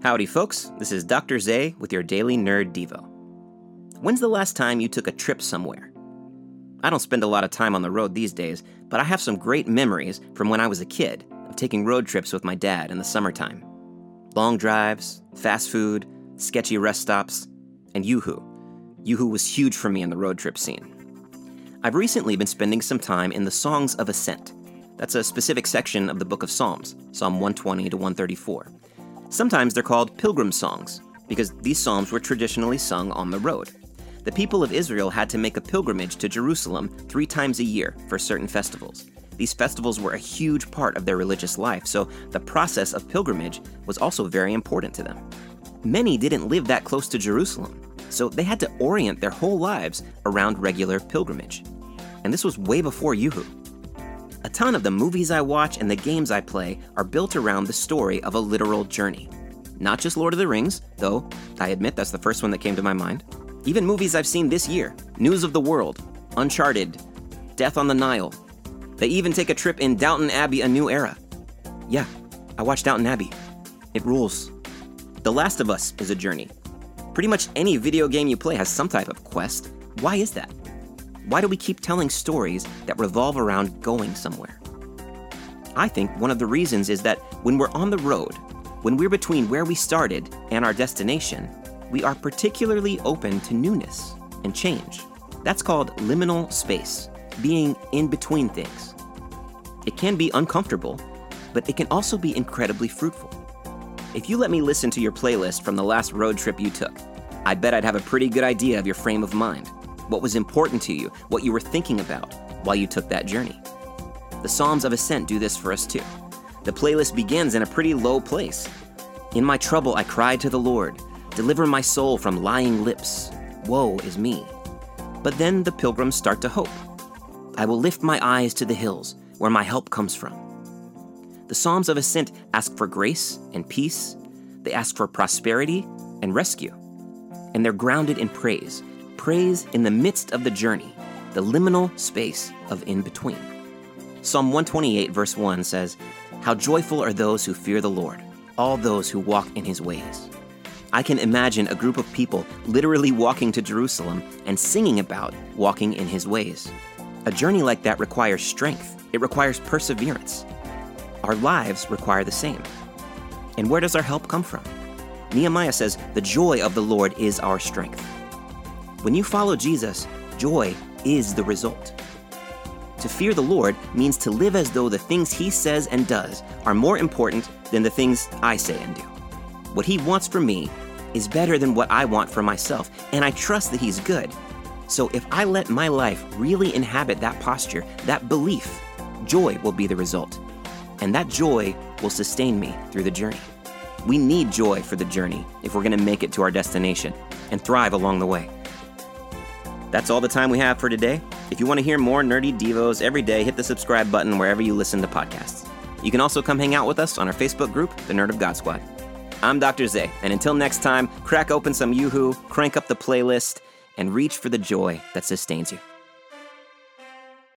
Howdy, folks. This is Dr. Zay with your daily Nerd Devo. When's the last time you took a trip somewhere? I don't spend a lot of time on the road these days, but I have some great memories from when I was a kid of taking road trips with my dad in the summertime. Long drives, fast food, sketchy rest stops, and Yoo-Hoo. Yoo-Hoo was huge for me in the road trip scene. I've recently been spending some time in the Songs of Ascent. That's a specific section of the book of Psalms, Psalm 120 to 134. Sometimes they're called pilgrim songs, because these psalms were traditionally sung on the road. The people of Israel had to make a pilgrimage to Jerusalem three times a year for certain festivals. These festivals were a huge part of their religious life, so the process of pilgrimage was also very important to them. Many didn't live that close to Jerusalem, so they had to orient their whole lives around regular pilgrimage. And this was way before Yoo-Hoo. A ton of the movies I watch and the games I play are built around the story of a literal journey. Not just Lord of the Rings, though I admit that's the first one that came to my mind. Even movies I've seen this year News of the World, Uncharted, Death on the Nile. They even take a trip in Downton Abbey A New Era. Yeah, I watched Downton Abbey. It rules. The Last of Us is a journey. Pretty much any video game you play has some type of quest. Why is that? Why do we keep telling stories that revolve around going somewhere? I think one of the reasons is that when we're on the road, when we're between where we started and our destination, we are particularly open to newness and change. That's called liminal space, being in between things. It can be uncomfortable, but it can also be incredibly fruitful. If you let me listen to your playlist from the last road trip you took, I bet I'd have a pretty good idea of your frame of mind, what was important to you, what you were thinking about while you took that journey. The Psalms of Ascent do this for us too. The playlist begins in a pretty low place. In my trouble, I cried to the Lord, Deliver my soul from lying lips. Woe is me. But then the pilgrims start to hope. I will lift my eyes to the hills, where my help comes from. The Psalms of Ascent ask for grace and peace, they ask for prosperity and rescue. And they're grounded in praise praise in the midst of the journey, the liminal space of in between. Psalm 128, verse 1 says, How joyful are those who fear the Lord, all those who walk in his ways. I can imagine a group of people literally walking to Jerusalem and singing about walking in his ways. A journey like that requires strength, it requires perseverance. Our lives require the same. And where does our help come from? Nehemiah says, The joy of the Lord is our strength. When you follow Jesus, joy is the result. To fear the Lord means to live as though the things he says and does are more important than the things I say and do. What He wants for me is better than what I want for myself, and I trust that He's good. So if I let my life really inhabit that posture, that belief, joy will be the result. And that joy will sustain me through the journey. We need joy for the journey if we're going to make it to our destination and thrive along the way. That's all the time we have for today. If you want to hear more nerdy devos every day, hit the subscribe button wherever you listen to podcasts. You can also come hang out with us on our Facebook group, The Nerd of God Squad. I'm Dr. Zay, and until next time, crack open some Yoo-Hoo, crank up the playlist, and reach for the joy that sustains you.